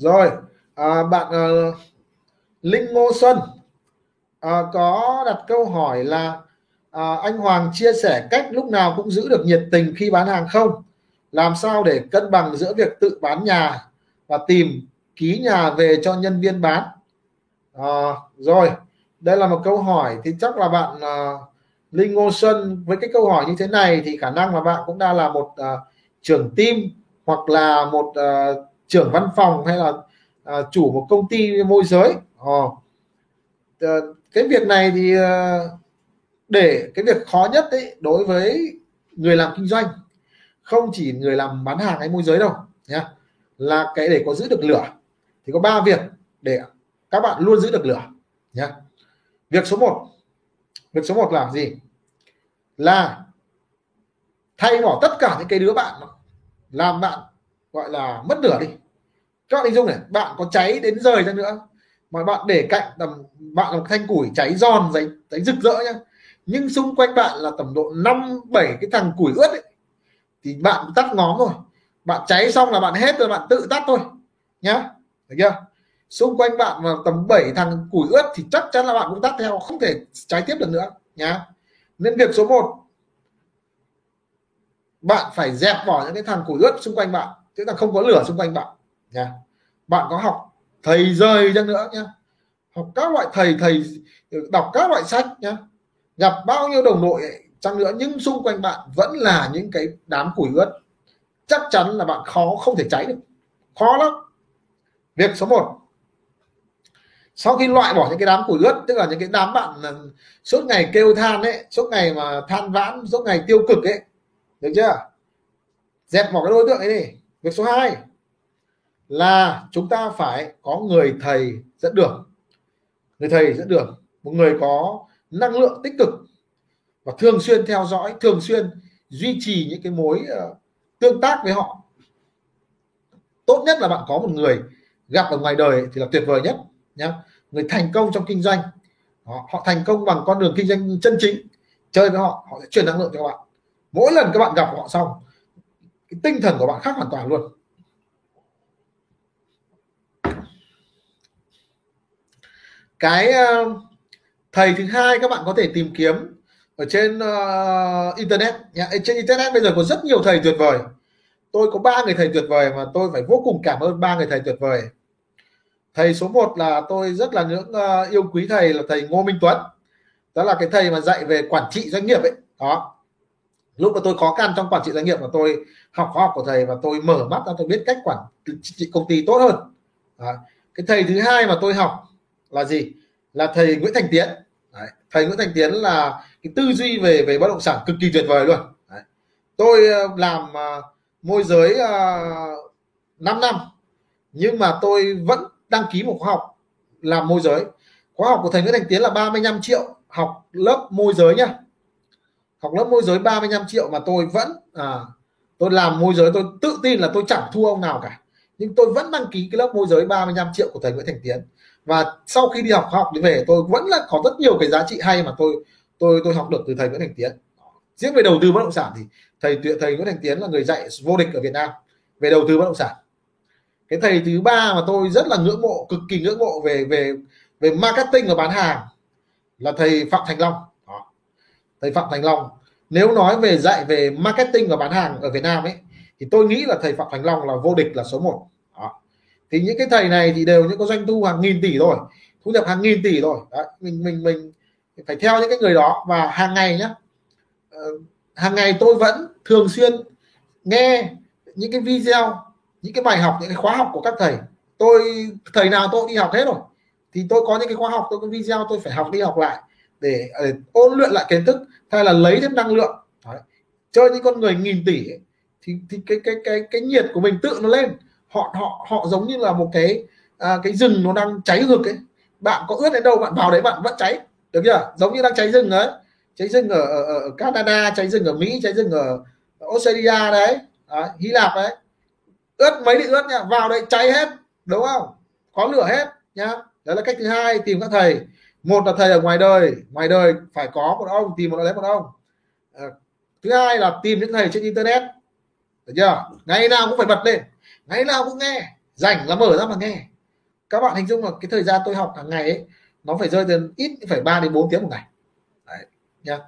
rồi à, bạn à, Linh Ngô Xuân à, có đặt câu hỏi là à, anh Hoàng chia sẻ cách lúc nào cũng giữ được nhiệt tình khi bán hàng không? Làm sao để cân bằng giữa việc tự bán nhà và tìm ký nhà về cho nhân viên bán? À, rồi đây là một câu hỏi thì chắc là bạn à, Linh Ngô Xuân với cái câu hỏi như thế này thì khả năng là bạn cũng đang là một à, trưởng team hoặc là một à, trưởng văn phòng hay là à, chủ một công ty môi giới. À, cái việc này thì ờ, để cái việc khó nhất đấy đối với người làm kinh doanh không chỉ người làm bán hàng hay môi giới đâu nhá là cái để có giữ được lửa. Thì có ba việc để các bạn luôn giữ được lửa nhá. Việc số 1 việc số 1 là gì? Là thay bỏ tất cả những cái đứa bạn làm bạn gọi là mất lửa đi các bạn hình dung này bạn có cháy đến rời ra nữa mà bạn để cạnh tầm bạn là thanh củi cháy giòn cháy, cháy rực rỡ nhá. Nhưng xung quanh bạn là tầm độ năm bảy cái thằng củi ướt ấy, thì bạn tắt ngóm rồi bạn cháy xong là bạn hết rồi bạn tự tắt thôi nhá. Được chưa? Xung quanh bạn mà tầm 7 thằng củi ướt thì chắc chắn là bạn cũng tắt theo không thể cháy tiếp được nữa nhá. Nên việc số 1 bạn phải dẹp bỏ những cái thằng củi ướt xung quanh bạn tức là không có lửa xung quanh bạn nha. Bạn có học thầy rời chăng nữa nhá. Học các loại thầy thầy đọc các loại sách nhá. Gặp bao nhiêu đồng đội chăng nữa, nhưng xung quanh bạn vẫn là những cái đám củi ướt. Chắc chắn là bạn khó, không thể cháy được. Khó lắm. Việc số 1 sau khi loại bỏ những cái đám củi ướt, tức là những cái đám bạn ừ, suốt ngày kêu than ấy, suốt ngày mà than vãn, suốt ngày tiêu cực ấy, được chưa? Dẹp bỏ cái đối tượng ấy đi. Việc số 2 là chúng ta phải có người thầy dẫn đường. Người thầy dẫn đường một người có năng lượng tích cực và thường xuyên theo dõi thường xuyên duy trì những cái mối uh, tương tác với họ. Tốt nhất là bạn có một người gặp ở ngoài đời thì là tuyệt vời nhất nhé người thành công trong kinh doanh họ, họ thành công bằng con đường kinh doanh chân chính chơi với họ họ sẽ truyền năng lượng cho các bạn. Mỗi lần các bạn gặp họ xong cái tinh thần của bạn khác hoàn toàn luôn. Cái uh, thầy thứ hai các bạn có thể tìm kiếm ở trên uh, internet nhá. trên internet bây giờ có rất nhiều thầy tuyệt vời. Tôi có ba người thầy tuyệt vời mà tôi phải vô cùng cảm ơn ba người thầy tuyệt vời. Thầy số 1 là tôi rất là ngưỡng uh, yêu quý thầy là thầy Ngô Minh Tuấn. Đó là cái thầy mà dạy về quản trị doanh nghiệp ấy. Đó. Lúc mà tôi khó khăn trong quản trị doanh nghiệp mà tôi học khoa học của thầy và tôi mở mắt ra tôi biết cách quản trị công ty tốt hơn. Đó. cái thầy thứ hai mà tôi học là gì? Là thầy Nguyễn Thành Tiến. Đấy. thầy Nguyễn Thành Tiến là cái tư duy về về bất động sản cực kỳ tuyệt vời luôn. Đấy. tôi ờ, làm uh, môi giới ờ, uh, 5 năm nhưng mà tôi vẫn đăng ký một khóa học làm môi giới. Khóa học của thầy Nguyễn Thành Tiến là 35 triệu học lớp môi giới nhá. Học lớp môi giới 35 triệu mà tôi vẫn à, tôi làm môi giới tôi tự tin là tôi chẳng thua ông nào cả. Nhưng tôi vẫn đăng ký cái lớp môi giới 35 triệu của thầy Nguyễn Thành Tiến và sau khi đi học học đi về tôi vẫn là có rất nhiều cái giá trị hay mà tôi tôi tôi học được từ thầy Nguyễn Thành Tiến. Riêng về đầu tư bất động sản thì thầy thầy Nguyễn Thành Tiến là người dạy vô địch ở Việt Nam, về đầu tư bất động sản. Cái thầy thứ ba mà tôi rất là ngưỡng mộ, cực kỳ ngưỡng mộ về về về marketing và bán hàng là thầy Phạm Thành Long. Đó. thầy Phạm Thành Long, nếu nói về dạy về marketing và bán hàng ở Việt Nam ấy, thì tôi nghĩ là thầy Phạm Thành Long là vô địch là số 1 thì những cái thầy này thì đều những có doanh thu hàng nghìn tỷ rồi thu nhập hàng nghìn tỷ rồi Đấy. mình mình mình phải theo những cái người đó và hàng ngày nhá ờ, hàng ngày tôi vẫn thường xuyên nghe những cái video những cái bài học những cái khóa học của các thầy tôi thầy nào tôi đi học hết rồi thì tôi có những cái khóa học tôi có video tôi phải học đi học lại để, để ôn luyện lại kiến thức hay là lấy thêm năng lượng Đấy. chơi những con người nghìn tỷ ấy, thì thì cái cái cái cái nhiệt của mình tự nó lên họ họ họ giống như là một cái à, cái rừng nó đang cháy rực ấy. Bạn có ướt đến đâu bạn vào đấy bạn vẫn cháy. Được chưa? Giống như đang cháy rừng đấy cháy rừng ở, ở, ở Canada cháy rừng ở Mỹ cháy rừng ở Australia đấy, à, Hy Lạp đấy. Ướt mấy thì ướt nha. Vào đây cháy hết đúng không? Có lửa hết nhá đó là cách thứ hai tìm các thầy. Một là thầy ở ngoài đời. Ngoài đời phải có một ông tìm một lấy một ông. À, thứ hai là tìm những thầy trên internet được chưa? Ngày nào cũng phải bật lên. Ngày nào cũng nghe. Rảnh là mở ra mà nghe. Các bạn hình dung là cái thời gian tôi học hàng ngày ấy nó phải rơi từ ít phải 3 đến 4 tiếng một ngày. Đấy, nha